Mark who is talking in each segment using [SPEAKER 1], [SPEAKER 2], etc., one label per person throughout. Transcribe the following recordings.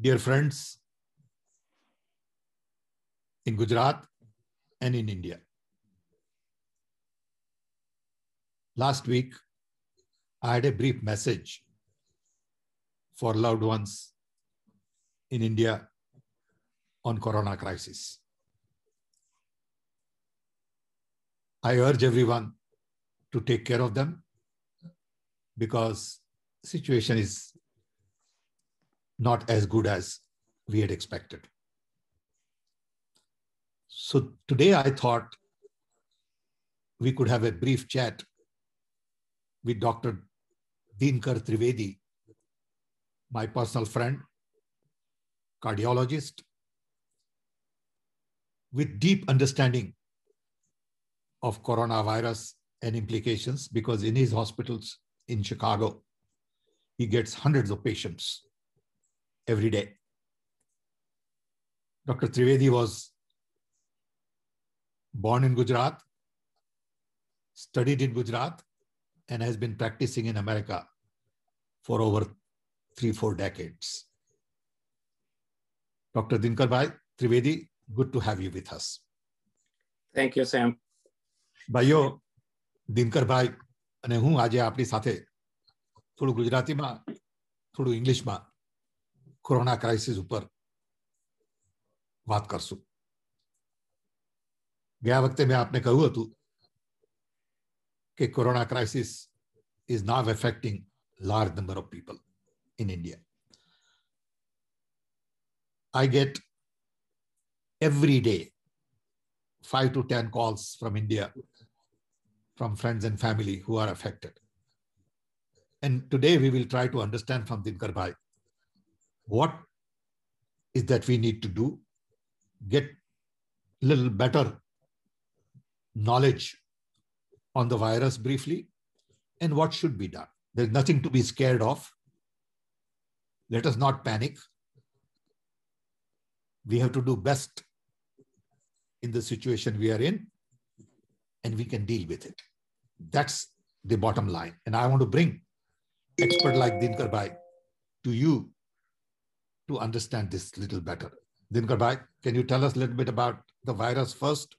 [SPEAKER 1] Dear friends in Gujarat and in India. Last week, I had a brief message for loved ones in India on corona crisis. I urge everyone to take care of them because situation is not as good as we had expected. So today I thought we could have a brief chat with Dr. Dinkar Trivedi, my personal friend, cardiologist, with deep understanding of coronavirus and implications because in his hospitals in Chicago, he gets hundreds of patients every day. Dr. Trivedi was born in Gujarat, studied in Gujarat, and has been practicing in America for over three, four decades. Dr. Dinkar Bhai Trivedi, good to have you with us.
[SPEAKER 2] Thank you same
[SPEAKER 1] ભાઈઓ દિનકરભાઈ અને હું આજે આપણી સાથે થોડું ગુજરાતીમાં થોડું ઇંગ્લિશમાં કોરોના ક્રાઇસિસ ઉપર વાત કરશું ગયા વખતે મેં આપને કહ્યું હતું કે corona crisis is now affecting large number of people in India I get every day five to 10 calls from India, from friends and family who are affected. And today we will try to understand from Dinkar Bhai what is that we need to do, get a little better knowledge on the virus briefly, and what should be done. There's nothing to be scared of. Let us not panic we have to do best in the situation we are in and we can deal with it that's the bottom line and i want to bring expert like dinkar bhai to you to understand this little better dinkar bhai can you tell us a little bit about the virus first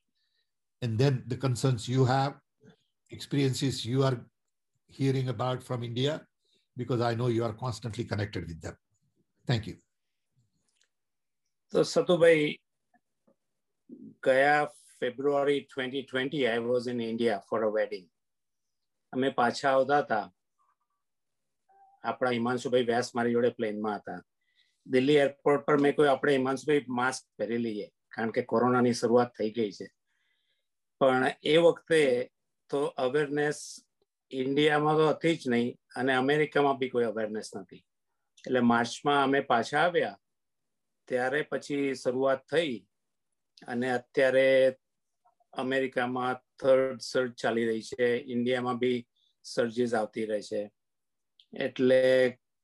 [SPEAKER 1] and then the concerns you have experiences you are hearing about from india because i know you are constantly connected with them thank you
[SPEAKER 2] તો સતુભાઈ ગયા February twenty twenty I was in India for a wedding અમે પાછા આવતા હતા આપણા હિમાંશુભાઈ વ્યાસ મારી જોડે પ્લેનમાં હતા દિલ્હી એરપોર્ટ પર મેં કોઈ, આપણે હિમાંશુભાઈ માસ્ક પહેરી લઈએ, કારણ કે કોરોનાની શરૂઆત થઈ ગઈ છે. પણ એ વખતે તો અવેરનેસ ઇન્ડિયામાં તો હતી જ નહીં, અને અમેરિકામાં બી કોઈ અવેરનેસ નથી. એટલે માર્ચમાં અમે પાછા આવ્યા, ત્યારે પછી શરૂઆત થઈ, અને અત્યારે અમેરિકામાં થર્ડ સર્જ ચાલી રહી છે, ઇન્ડિયામાં બી સર્જીસ આવતી રહે છે. એટલે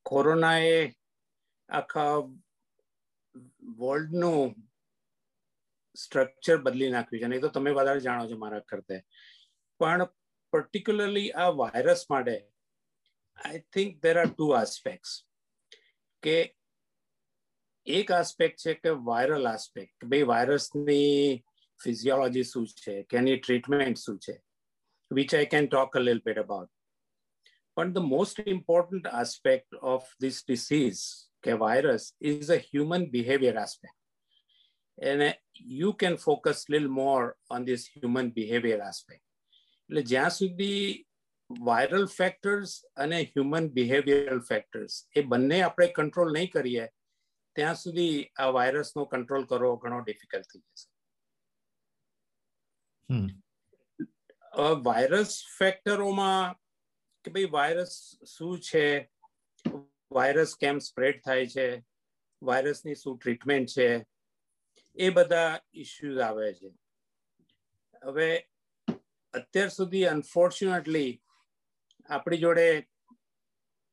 [SPEAKER 2] કોરોનાએ આખા વર્લ્ડનું સ્ટ્રક્ચર બદલી નાખ્યું છે. નહીં તો તમે વધારે જાણો છો મારા કરતે. પણ પર્ટિક્યુલરલી આ વાયરસ માટે I think there are two aspects કે એક આસ્પેક્ટ છે કે વાયરલ આસ્પેક્ટ ભાઈ વાયરસની ફિઝિયોલોજી શું છે, કે એની ટ્રીટમેન્ટ શું છે which I can talk a little about પણ the most important aspect of this disease okay, virus, is a human behavior aspect. And you can focus lil little more on this human behavior aspect. એટલે જ્યાં સુધી viral factors અને human behavioural factors એ બંને આપણે control નહીં કરીએ ત્યાં સુધી આ વાયરસનો કંટ્રોલ કરવો ઘણો ડિફિકલ્ટ થઈ જશે વાયરસ ફેક્ટરોમાં કે ભાઈ વાયરસ શું છે વાયરસ કેમ સ્પ્રેડ થાય છે, વાયરસની શું ટ્રીટમેન્ટ છે, એ બધા ઇસ્યુઝ આવે છે. હવે અત્યાર સુધી અનફોર્ચ્યુનેટલી આપણી જોડે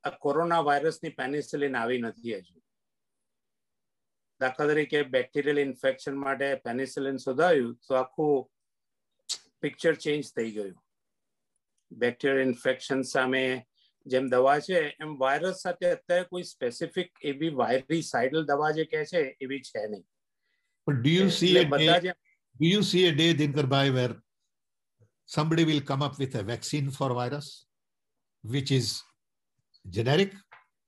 [SPEAKER 2] આ કોરોના વાયરસની પેનિસિલિન આવી નથી હજુ. દાખલા તરીકે બેક્ટેરિયલ ઇન્ફેક્શન માટે પેનિસિલિન શોધાયું, તો આખું પિક્ચર ચેન્જ થઈ ગયું. બેક્ટેરિયલ ઇન્ફેક્શન સામે જેમ દવા છે એમ વાયરસ સાથે અત્યારે કોઈ સ્પેસિફિક એવી વાયરીસાઇડલ દવા જે કહે છે એવી છે નહીં
[SPEAKER 1] But do you see a
[SPEAKER 2] બધા
[SPEAKER 1] day,
[SPEAKER 2] જે
[SPEAKER 1] do you see a day, Dinkarbai, where somebody will come up with a vaccine for virus, which is generic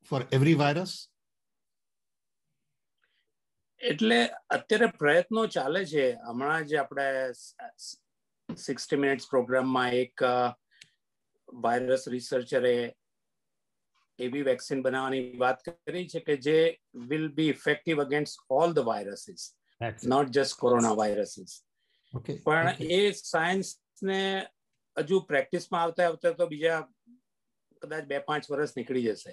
[SPEAKER 1] for every virus?
[SPEAKER 2] એટલે અત્યારે પ્રયત્નો ચાલે છે હમણાં જે આપણે સિક્સટી મિનિટ્સ પ્રોગ્રામમાં એક વાયરસ રિસર્ચરે એવી વેક્સિન બનાવવાની વાત કરી છે કે જે will be effective against
[SPEAKER 1] all the
[SPEAKER 2] viruses not just corona
[SPEAKER 1] viruses
[SPEAKER 2] પણ. એ સાયન્સને હજુ પ્રેક્ટિસમાં આવતા આવતા તો બીજા કદાચ બે પાંચ વર્ષ નીકળી જશે.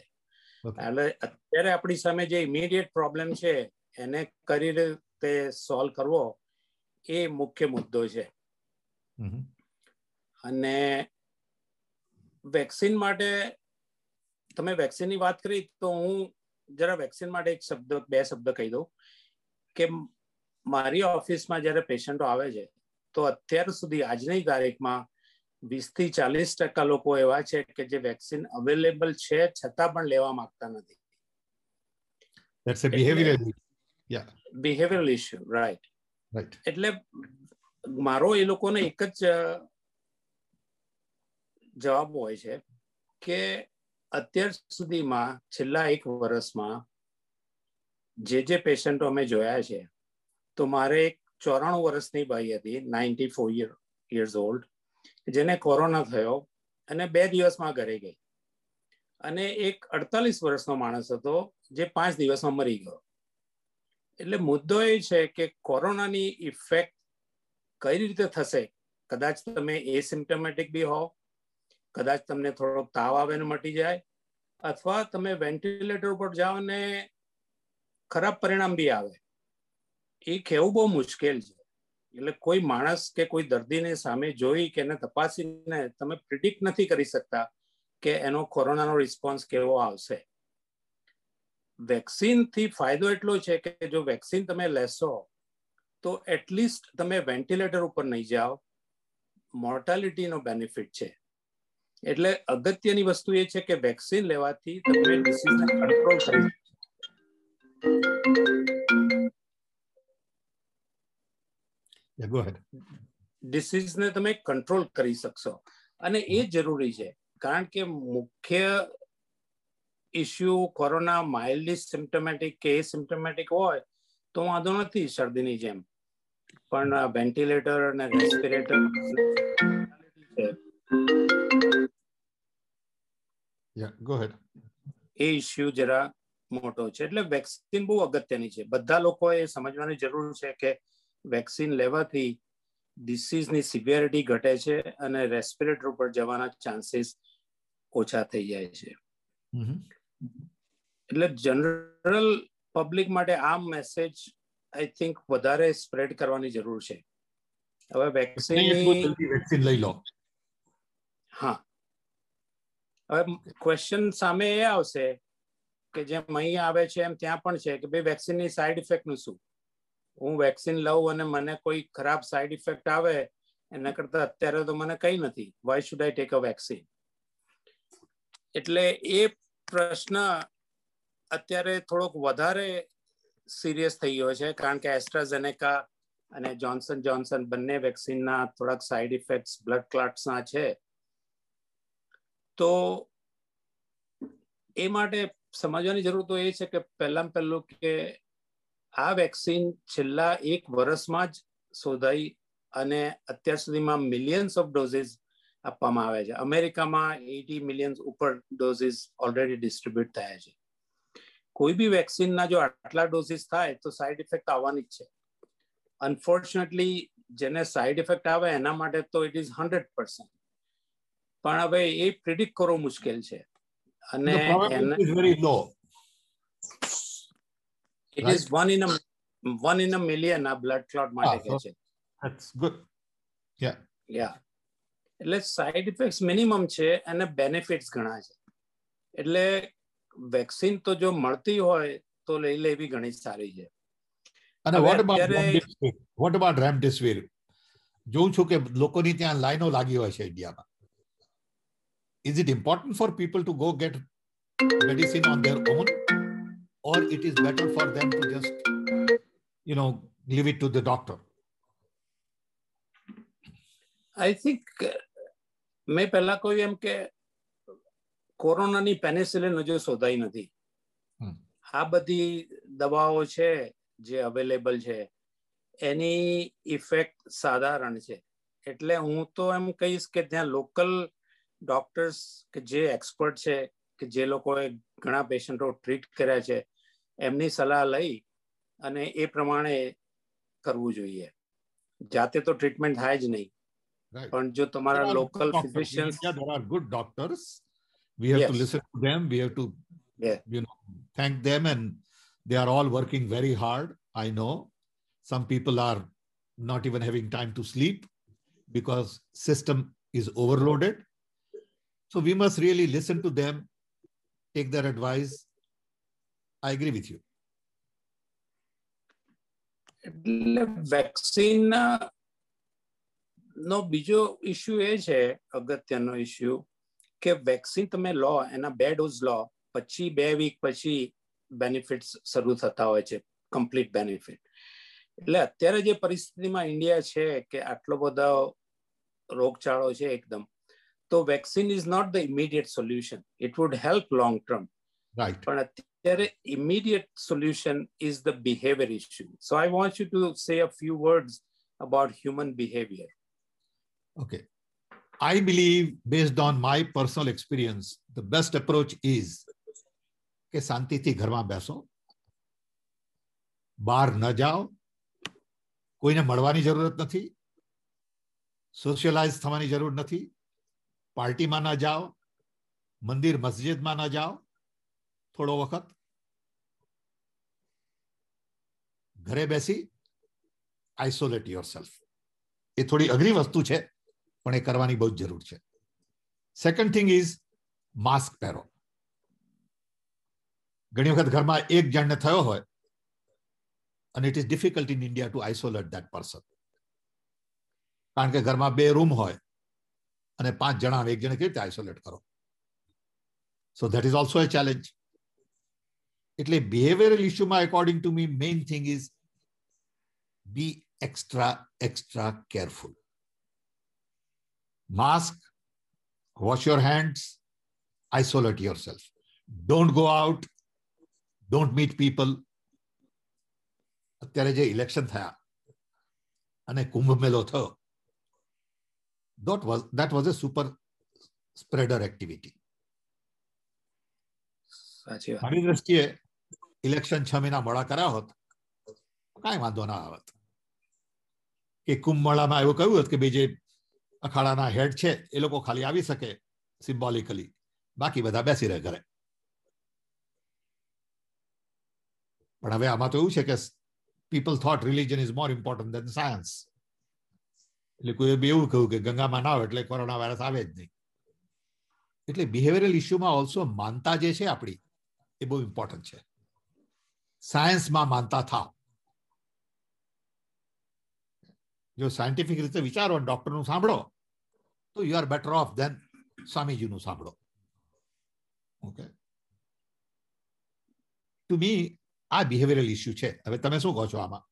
[SPEAKER 2] એટલે અત્યારે આપણી સામે જે ઇમિડિયેટ પ્રોબ્લેમ છે એને કરી રીતે સોલ્વ કરવો એ મુખ્ય મુદ્દો છે. અને વેક્સિન માટે તમે વેક્સિનની વાત કરી તો હું જરા વેક્સિન માટે એક શબ્દ બે શબ્દ કહી દઉં કે મારી ઓફિસમાં જ્યારે પેશન્ટો આવે છે તો અત્યાર સુધી આજની તારીખમાં વીસથી ચાલીસ ટકા લોકો એવા છે કે જે વેક્સિન અવેલેબલ છે છતાં પણ લેવા માંગતા નથી
[SPEAKER 1] That's a behavioral.
[SPEAKER 2] Right
[SPEAKER 1] Right.
[SPEAKER 2] એટલે મારો એ લોકોને એક જ જવાબ હોય છે કે અત્યાર સુધીમાં છેલ્લા એક વર્ષમાં જે જે પેશન્ટો અમે જોયા છે, તો મારે એક ચોરાણું વર્ષની બાઈ હતી, ninety four year, years old જેને કોરોના થયો અને બે દિવસમાં ઘરે ગઈ. અને એક અડતાલીસ વર્ષનો માણસ હતો જે પાંચ દિવસમાં મરી ગયો. એટલે મુદ્દો એ છે કે કોરોનાની ઇફેક્ટ કઈ રીતે થશે? કદાચ તમે એસિમ્ટમેટિક બી હો કદાચ તમને થોડોક તાવ આવે ને મટી જાય, અથવા તમે વેન્ટિલેટર ઉપર જાઓ ને ખરાબ પરિણામ બી આવે. એ કહેવું બહુ મુશ્કેલ છે. એટલે કોઈ માણસ કે કોઈ દર્દીને સામે જોઈ કે એને તપાસીને તમે પ્રિડિક્ટ નથી કરી શકતા કે એનો કોરોનાનો રિસ્પોન્સ કેવો આવશે. વેક્સિનથી ફાયદો એટલો છે કે જો વેક્સિન તમે લેશો, તો એટલીસ્ટ તમે વેન્ટિલેટર ઉપર નહીં જાઓ. મોર્ટાલિટીનો બેનિફિટ છે. એટલે અગત્યની વસ્તુ એ છે કે વેક્સિન લેવાથી તમે ડિસીઝને કંટ્રોલ કરી. ડિસીઝને તમે કંટ્રોલ કરી શકશો. અને એ જરૂરી છે કારણ કે મુખ્ય ઇસ્યુ કોરોના માઇલ્ડલી સિમ્ટમેટિક કે સિમ્ટમેટિક હોય તો વાંધો નથી શરદીની જેમ. પણ વેન્ટિલેટર અને રેસ્પિરેટર
[SPEAKER 1] Go ahead.
[SPEAKER 2] એ ઇસ્યુ જરા મોટો છે. એટલે વેક્સિન બહુ અગત્યની છે. બધા લોકોએ સમજવાની જરૂર છે કે વેક્સિન લેવાથી ડિસીઝની સિવિયરિટી ઘટે છે અને રેસ્પિરેટર ઉપર જવાના ચાન્સીસ ઓછા થઈ જાય છે. એટલે જનરલ પબ્લિક માટે આ મેસેજ આઈ થિંક વધારે સ્પ્રેડ કરવાની જરૂર છે. હવે
[SPEAKER 1] જલ્દી વેક્સિન લઈ લો.
[SPEAKER 2] હા. હવે ક્વેશ્ચન સામે એ આવશે કે જેમ અહીં આવે છે, એમ ત્યાં પણ છે કે ભાઈ વેક્સિનની સાઈડ ઇફેક્ટનું શું? હું વેક્સિન લઉં અને મને કોઈ ખરાબ સાઈડ ઇફેક્ટ આવે, એના કરતા અત્યારે તો મને કઈ નથી. Why should I take a vaccine એટલે એ પ્રશ્ન અત્યારે થોડોક વધારે સિરિયસ થઈ ગયો છે, કારણ કે એસ્ટ્રાઝેનેકા અને જોન્સન જોન્સન બંને વેક્સિનના થોડાક સાઈડ ઇફેક્ટ્સ બ્લડ ક્લાટ્સના છે. તો એ માટે સમજવાની જરૂર તો એ છે કે પહેલામાં પહેલું કે આ વેક્સિન છેલ્લા એક વર્ષમાં જ શોધાઈ અને અત્યાર સુધીમાં મિલિયન્સ ઓફ ડોઝીસ આપવામાં આવે છે. અમેરિકામાં એટી મિલિયન્સ ઉપર ડોઝીસ ઓલરેડી ડિસ્ટ્રીબ્યુટ થયા છે. કોઈ બી વેક્સિનના જો આટલા ડોઝીસ થાય તો સાઈડ ઇફેક્ટ આવવાની જ છે. અનફોર્ચ્યુનેટલી જેને સાઈડ ઇફેક્ટ આવે એના માટે તો ઇટ ઇઝ હંડ્રેડ પર્સન્ટ પણ હવે એ પ્રિડિક્ટ કરવો મુશ્કેલ છે. અને.
[SPEAKER 1] It is
[SPEAKER 2] one in one in a million આ બ્લડ ક્લોટ માટે
[SPEAKER 1] કહે
[SPEAKER 2] છે.
[SPEAKER 1] Good.
[SPEAKER 2] યા એટલે સાઈડ ઇફેક્ટ્સ મિનિમમ છે અને બેનિફિટ્સ ઘણા છે. એટલે વેક્સિન તો જો મળતી હોય તો લઈ લેવી ઘણી સારી છે.
[SPEAKER 1] અને વોટ અબાઉટ
[SPEAKER 2] અત્યારે-
[SPEAKER 1] remdesivir? What જોઉં છું કે લોકોની ત્યાં લાઈનો લાગી હોય છે ઇન્ડિયામાં is it important for people to go get medicine on their own or it is better for them to just you know leave it to the doctor
[SPEAKER 2] I think મેં પહેલા કહ્યું એમ કે કોરોનાની પેનિસિલિન હજુ શોધાઈ નથી આ બધી દવાઓ છે જે અવેલેબલ છે એની ઇફેક્ટ સાધારણ છે એટલે હું તો એમ કહીશ કે ત્યાં લોકલ ડોક્ટર્સ કે જે એક્સપર્ટ છે કે જે લોકોએ ઘણા પેશન્ટો ટ્રીટ કર્યા છે એમની સલાહ લઈ અને એ પ્રમાણે કરવું જોઈએ જાતે તો ટ્રીટમેન્ટ થાય જ નહીં પણ જો તમારા local physicians
[SPEAKER 1] there are good doctors we have
[SPEAKER 2] Yes.
[SPEAKER 1] to listen to them we have to
[SPEAKER 2] Yeah.
[SPEAKER 1] you know thank them and they are all working very hard i know some people are not even having time to sleep because system is overloaded so we must really listen to them, take their advice. I agree with you.
[SPEAKER 2] એટલે vaccine નો બીજો issue એ છે, અગત્યનો issue કે vaccine તમે લો, એના બે dose લો, પછી બે વીક પછી બેનિફિટ્સ શરૂ થતા હોય છે કમ્પ્લીટ બેનિફિટ એટલે અત્યારે જે પરિસ્થિતિમાં ઇન્ડિયા છે કે આટલો બધો રોગચાળો છે એકદમ તો vaccine is not the immediate solution it would help long term
[SPEAKER 1] right
[SPEAKER 2] પણ અત્યારે immediate solution is the behavior issue. So I want you to say a few words about human behavior.
[SPEAKER 1] Okay. I believe, based on my personal experience, the best approach is કે શાંતિથી ઘરમાં બેસો બહાર ન જાઓ કોઈને મળવાની જરૂરત નથી સોશિયલાઇઝ થવાની જરૂર નથી પાર્ટીમાં ના જાઓ, મંદિર મસ્જિદમાં ના જાઓ, થોડો વખત ઘરે બેસી આઇસોલેટ યોર સેલ્ફ એ થોડી અઘરી વસ્તુ છે, પણ એ કરવાની બહુ જ જરૂર છે. સેકન્ડ થિંગ ઇઝ માસ્ક પહેરો. ઘણી વખત ઘરમાં એક જણને થયો હોય અને it is difficult in India to isolate that person કારણ કે ઘરમાં બે રૂમ હોય અને પાંચ જણા એક જણે કેવી રીતે આઇસોલેટ કરો? So that is also a challenge એટલે behavioural ઇસ્યુમાં according to me main thing is be extra extra careful mask wash your hands isolate yourself don't go out don't meet people અત્યારે જે ઇલેક્શન થયા, અને કુંભ મેળો થયો that was that was a super spreader activity.
[SPEAKER 2] સાચી વાત.
[SPEAKER 1] મારી દ્રષ્ટિએ ઇલેક્શન છ મહિના મોડા કર્યા હોત કાંઈ વાંધો ના આવત. કે કુંભ મેળામાં એવું કહ્યું હોત કે બીજે અખાડાના હેડ છે એ લોકો ખાલી આવી શકે સિમ્બોલિકલી બાકી બધા બેસી રહે ઘરે. પણ હવે આમાં તો એવું છે કે people thought religion is more important than science એટલે કોઈ બી એવું કહ્યું કે ગંગામાં ના આવે એટલે કોરોના વાયરસ આવે જ નહીં. એટલે બિહેવિયરલ ઇસ્યુમાં ઓલ્સો માનતા જે છે આપણી, એ બહુ ઇમ્પોર્ટન્ટ છે. સાયન્સમાં માનતા થાવ. જો સાયન્ટિફિક રીતે વિચારો ડોક્ટરનું સાંભળો, તો you are better off than સ્વામીજીનું સાંભળો. ઓકે ટુ મી આ બિહેવિયરલ ઇસ્યુ છે. હવે તમે શું કહો છો આમાં?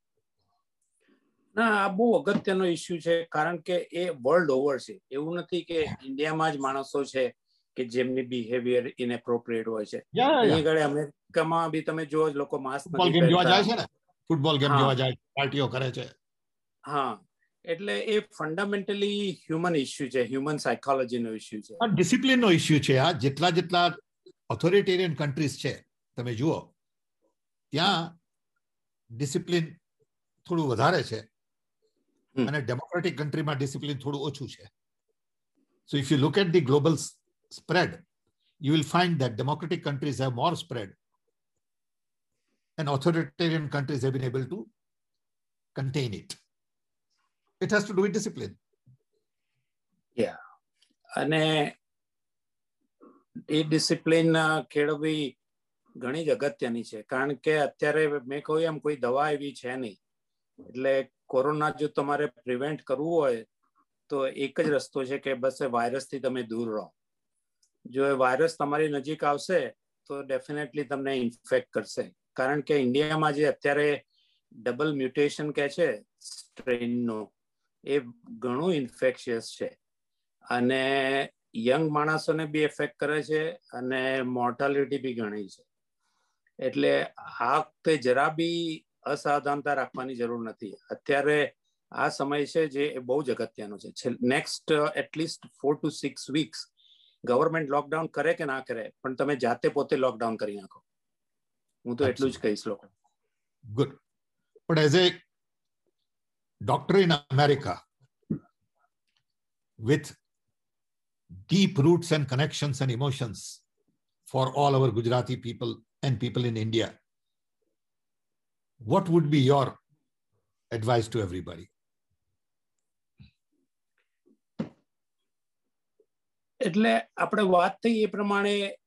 [SPEAKER 2] ના આ બહુ અગત્યનો ઇસ્યુ છે કારણ કે એ વર્લ્ડ ઓવર છે. એવું નથી કે ઇન્ડિયામાં જ માણસો છે કે જેમની બિહેવિયર ઇનએપ્રોપ્રિએટ હોય છે. અહીં આગળ અમેરિકામાં બી તમે જુઓ લોકો માસ્ક
[SPEAKER 1] ફૂટબોલ ગેમ જોવા જાય છે ને? ફૂટબોલ ગેમ જોવા જાય પાર્ટીઓ કરે છે.
[SPEAKER 2] હા. એટલે એ ફંડામેન્ટલી હ્યુમન ઇસ્યુ છે હ્યુમન સાયકોલોજીનો ઇસ્યુ છે.
[SPEAKER 1] આ ડિસિપ્લિનનો ઇસ્યુ છે. આ જેટલા જેટલા ઓથોરિટેરિયન કન્ટ્રીઝ છે તમે જુઓ ત્યાં ડિસિપ્લિન થોડું વધારે છે. અને ડેમોક્રેટિક કન્ટ્રીમાં ડિસિપ્લિન થોડું ઓછું છે so if you look at the global spread you will find that democratic countries have more spread and authoritarian countries have been able to contain it. It has to do with discipline.
[SPEAKER 2] અને એ discipline કેળવવી ઘણી જ અગત્યની છે કારણ કે અત્યારે મેં કહ્યું એમ કોઈ દવા એવી છે નહીં એટલે કોરોના જો તમારે પ્રિવેન્ટ કરવું હોય, તો એક જ રસ્તો છે કે બસ એ વાયરસથી તમે દૂર રહો. જો એ વાયરસ તમારી નજીક આવશે, તો ડેફિનેટલી તમને ઇન્ફેક્ટ કરશે. કારણ કે ઇન્ડિયામાં જે અત્યારે ડબલ મ્યુટેશન કહે છે સ્ટ્રેનનું એ ઘણું ઇન્ફેક્શિયસ છે. અને યંગ માણસોને બી એફેક્ટ કરે છે, અને મોર્ટાલિટી બી ઘણી છે. એટલે આ વખતે જરા બી અસાવધાનતા રાખવાની જરૂર નથી. અત્યારે આ સમય છે જે એ બહુ જ અગત્યનો છે. Next at least four to six weeks government lockdown કરે કે ના કરે, પણ તમે જાતે પોતે લોકડાઉન કરી નાખો. હું તો એટલું જ કહીશ લોકો.
[SPEAKER 1] ગુડ પણ as a doctor in America with deep roots and connections and emotions for all our Gujarati people and people in India. What would be your advice to everybody?
[SPEAKER 2] એટલે આપણે વાત થઈ એ પ્રમાણે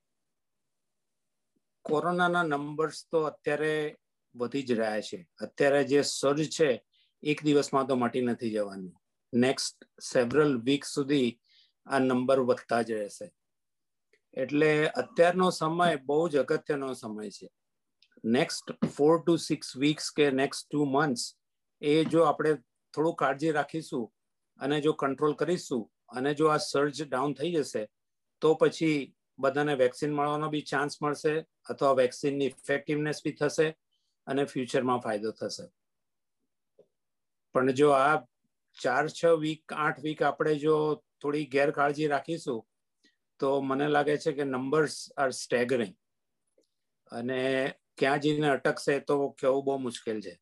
[SPEAKER 2] કોરોનાના નંબર્સ તો અત્યારે વધી જ રહ્યા છે. અત્યારે જે સર્જ છે, એક દિવસમાં તો મટી નથી જવાની. નેક્સ્ટ સેવરલ વીક સુધી આ નંબર વધતા જ રહેશે. એટલે અત્યારનો સમય બહુ જ અગત્યનો સમય છે. Next four to six weeks કે નેક્સ્ટ ટુ મંથ્સ એ જો આપણે થોડું કાળજી રાખીશું અને જો કંટ્રોલ કરીશું અને જો આ સર્જ ડાઉન થઈ જશે, તો પછી બધાને વેક્સિન મળવાનો બી ચાન્સ મળશે અથવા વેક્સિનની ઇફેક્ટિવનેસ બી થશે અને ફ્યુચરમાં ફાયદો થશે. પણ જો આ ચાર, છ વીક આઠ વીક આપણે જો થોડી ગેરકાળજી રાખીશું, તો મને લાગે છે કે નંબર્સ આર સ્ટેગરિંગ અને ક્યાં જઈને અટકશે તો કેવું બહુ મુશ્કેલ છે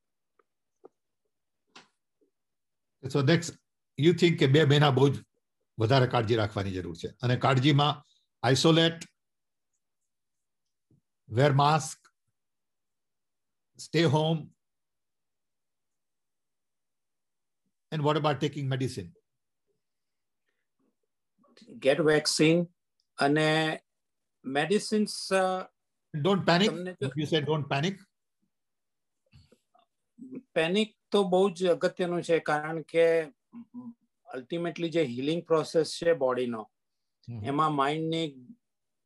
[SPEAKER 1] સો નેક્સ્ટ યુ થિંક કે બે મહિના બહુ જ વધારે કાળજી રાખવાની જરૂર છે અને કાળજીમાં isolate wear mask stay home and what about taking medicine
[SPEAKER 2] get vaccine અને medicines. Uh,
[SPEAKER 1] panic you said don't panic
[SPEAKER 2] panic તો બહુ જ અગત્યનું છે કારણ કે અલ્ટિમેટલી જે હિલિંગ પ્રોસેસ છે બોડીનો એમાં માઇન્ડની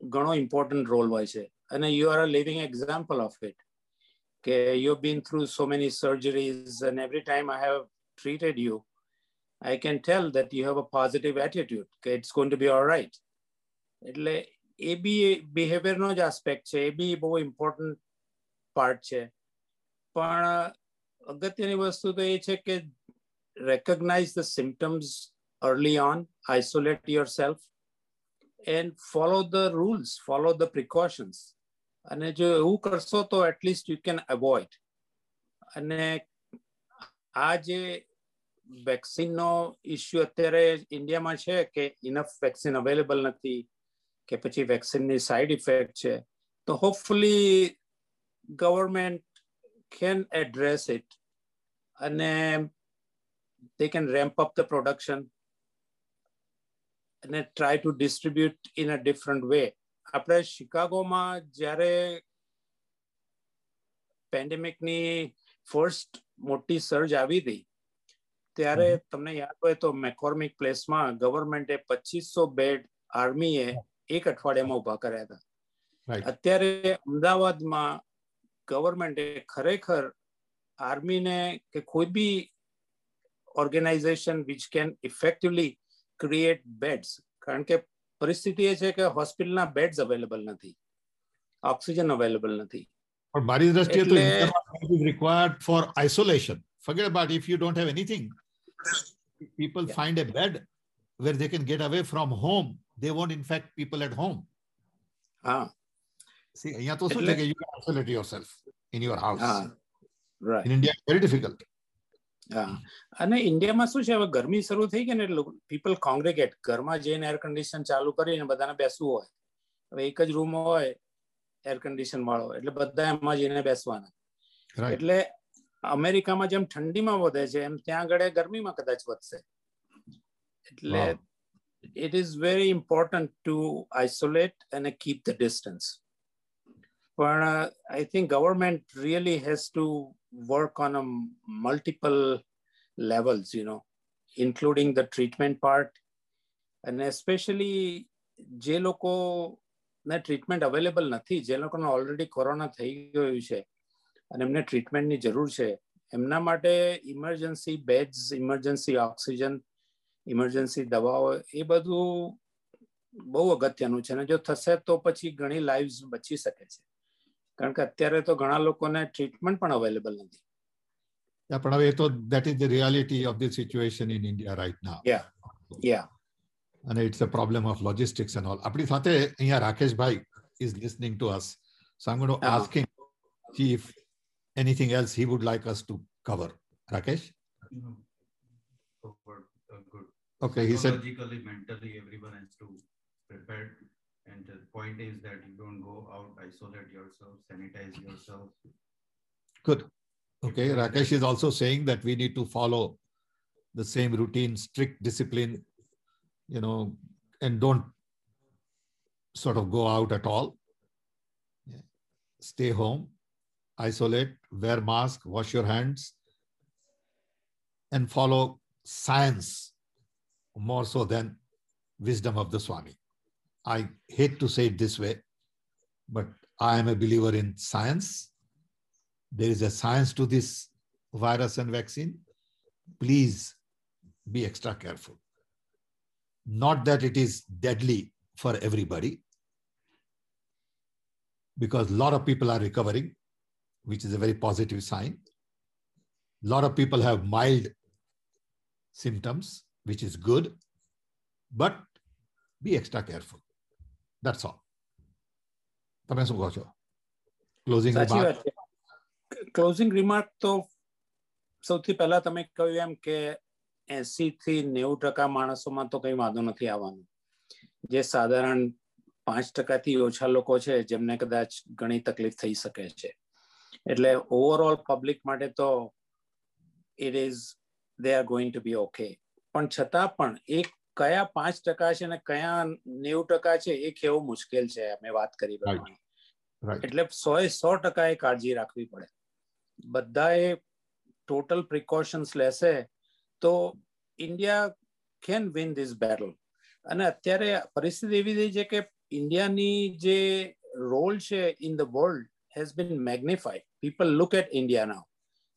[SPEAKER 2] ઘણો ઇમ્પોર્ટન્ટ રોલ હોય છે. અને you are a living example of it કે you been through so many surgeries and every time I have treated you I can tell that you have a positive attitude કે it's going to be all right એટલે એ બી બિહેવિયરનો જ aspect છે, એ બી બહુ important part છે. પણ અગત્યની વસ્તુ તો એ છે કે recognise the symptoms early on isolate yourself and follow the rules follow the precautions અને જો એવું કરશો તો એટલીસ્ટ યુ કેન અવોઇડ અને આ જે વેક્સિનનો ઇસ્યુ અત્યારે ઇન્ડિયામાં છે કે ઇનફ વેક્સિન અવેલેબલ નથી કે પછી વેક્સિનની સાઇડ ઇફેક્ટ છે તો hopefully government can address it અને they can ramp up the production અને try to distribute in a different way આપણે શિકાગોમાં જ્યારે પેન્ડેમિકની ફર્સ્ટ મોટી સર્જ આવી હતી ત્યારે તમને યાદ હોય તો મેકોર્મિક પ્લેસમાં ગવર્મેન્ટે પચીસો બેડ આર્મીએ એક અઠવાડિયામાં ઊભા કર્યા હતા. અત્યારે અમદાવાદમાં ગવર્મેન્ટે ખરેખર આર્મીને કે કોઈ બી organisation which can effectively create beds કારણ કે પરિસ્થિતિ એ છે કે હોસ્પિટલના બેડ્સ અવેલેબલ નથી. ઓક્સિજન અવેલેબલ નથી.
[SPEAKER 1] પણ મારી દ્રષ્ટિએ તો required for isolation forget about if you don't have anything people yeah. find a bed where they can get away from home. They won't infect people at home.
[SPEAKER 2] હા
[SPEAKER 1] see અહીંયા તો શું છે કે you can isolate yourself in your house
[SPEAKER 2] right.
[SPEAKER 1] In india very difficult.
[SPEAKER 2] હા. અને ઇન્ડિયામાં શું છે હવે ગરમી શરૂ થઈ ગઈ ને એટલે પીપલ કોંગ્રેગેટ ઘરમાં જઈને એર કન્ડિશન ચાલુ કરીને બધાને બેસવું હોય. હવે એક જ રૂમ હોય એર કન્ડિશન વાળો એટલે બધા એમાં જઈને બેસવાના. એટલે અમેરિકામાં જેમ ઠંડીમાં વધે છે એમ ત્યાં આગળ ગરમીમાં કદાચ વધશે. એટલે it is very important to isolate and keep the distance. But uh, I think government really has to work on a multiple levels, you know, including the treatment part, and especially જે લોકોને treatment available નથી જે લોકોને already corona થઈ ગયું છે અને એમને ટ્રીટમેન્ટની જરૂર છે એમના માટે emergency beds emergency oxygen emergency દવાઓ એ બધું બહુ અગત્યનું છે અને જો થશે તો પછી ઘણી લાઈવ્સ બચી શકે છે કારણ કે અત્યારે તો ઘણા લોકોને ટ્રીટમેન્ટ પણ અવેલેબલ નથી
[SPEAKER 1] પણ હવે એ તો that is the reality of the situation in India right now.
[SPEAKER 2] Yeah. Yeah.
[SPEAKER 1] And it's a problem of logistics and all. આપણી સાથે અહીંયા રાકેશભાઈ to
[SPEAKER 2] Uh-huh.
[SPEAKER 1] ask him see if anything else he would like us to cover. Rakesh?
[SPEAKER 3] No. Covered, uh, good.
[SPEAKER 1] Okay, he said,
[SPEAKER 3] Psychologically, mentally, everyone has to prepare. And the point is that you don't go out, isolate yourself, sanitize yourself.
[SPEAKER 1] good. Okay, Rakesh is also saying that we need to follow the same routine, strict discipline, you know, and don't sort of go out at all. Yeah. Stay home, isolate, wear mask, wash your hands, and follow science more so than wisdom of the Swami. I hate to say it this way, but I am a believer in science there is a science to this virus and vaccine. Please be extra careful. Not that it is deadly for everybody, because a lot of people are recovering, which is a very positive sign. A lot of people have mild symptoms, which is good, but be extra careful. That's all. તમે શું કહો છો closing
[SPEAKER 2] સાચી વાત છે closing remark તો સૌથી પહેલા તમે કહ્યું એમ કે એસી થી નેવું ટકા માણસોમાં તો કઈ વાંધો નથી આવવાનો. જે સાધારણ પાંચ ટકાથી ઓછા લોકો છે જેમને કદાચ ઘણી તકલીફ થઈ શકે છે. એટલે ઓવરઓલ પબ્લિક માટે તો it is they are going to be okay પણ છતાં પણ એ કયા પાંચ ટકા છે અને કયા નેવું ટકા છે એ કેવું મુશ્કેલ છે અમે વાત કરી પ્રમાણે. એટલે સો એ સો ટકા એ કાળજી રાખવી પડે. બધાએ ટોટલ પ્રિકોશન્સ લેશે તો India can win this battle અને અત્યારે પરિસ્થિતિ એવી થઈ છે કે ઇન્ડિયાની જે રોલ છે in the world has been magnified people look at India now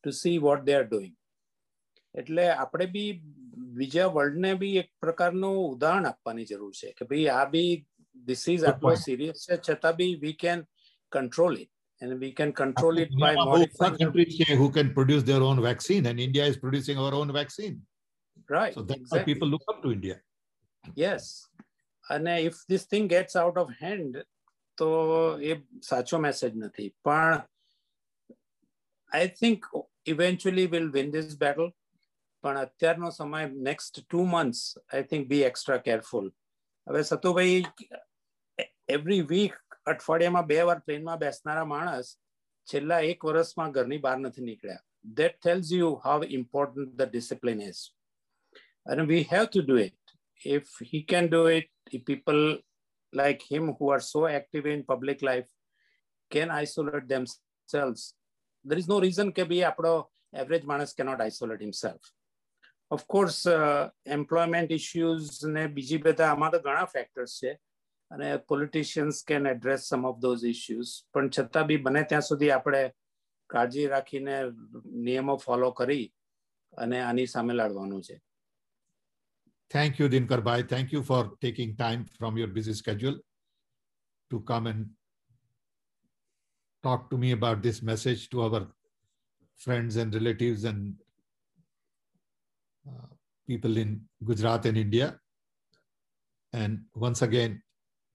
[SPEAKER 2] to see what they are doing એટલે આપણે બી બીજા વર્લ્ડને બી એક પ્રકારનું ઉદાહરણ આપવાની જરૂર છે કે ભાઈ આ બી ધીસ ઇઝ
[SPEAKER 1] Good
[SPEAKER 2] આટલો
[SPEAKER 1] point.
[SPEAKER 2] સિરિયસ છે છતાં બી we can control it and we can control it by
[SPEAKER 1] દુનિયામાં બહુ ઓછા
[SPEAKER 2] modifying
[SPEAKER 1] countries છે who can produce their own vaccine and India is producing our own vaccine.
[SPEAKER 2] right
[SPEAKER 1] So that's why
[SPEAKER 2] exactly.
[SPEAKER 1] people look up to India.
[SPEAKER 2] yes and uh, if this thing gets out of hand તો એ સાચો message નથી પણ I think eventually will win this battle પણ અત્યારનો સમય next two months I think be extra careful હવે Satubhai every week અઠવાડિયામાં બે વાર ટ્રેનમાં બેસનારા માણસ છેલ્લા એક વર્ષમાં ઘરની બહાર નથી નીકળ્યા that tells you how important the discipline is and we have to do it if he can do it if people like him who are so active in public life can isolate themselves there is no reason કે ભાઈ આપણો average માણસ cannot isolate himself of course uh, employment issues ને બીજી બધા આમાં તો ઘણા factors છે અને politicians can address some of those issues પણ છતાં બી બને ત્યાં સુધી આપણે કાળજી રાખીને નિયમો ફોલો કરી અને આની સામે લડવાનું છે
[SPEAKER 1] Thank you, Dinkar Bhai. Thank you for taking time from your busy schedule to come and talk to me about this message to our friends and relatives and uh, uh, people in Gujarat and India. And once again,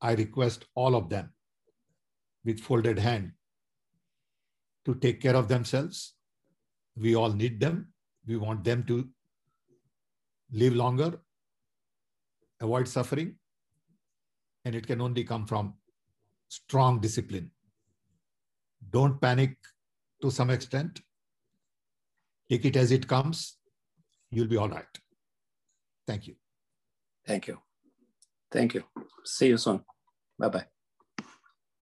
[SPEAKER 1] I request all of them with folded hand to take care of themselves. We all need them. We want them to live longer, avoid suffering, and it can only come from strong discipline. Don't panic to some extent. Take it as it comes you'll be all right. Thank you.
[SPEAKER 2] Thank you. Thank you. See you soon. Bye bye.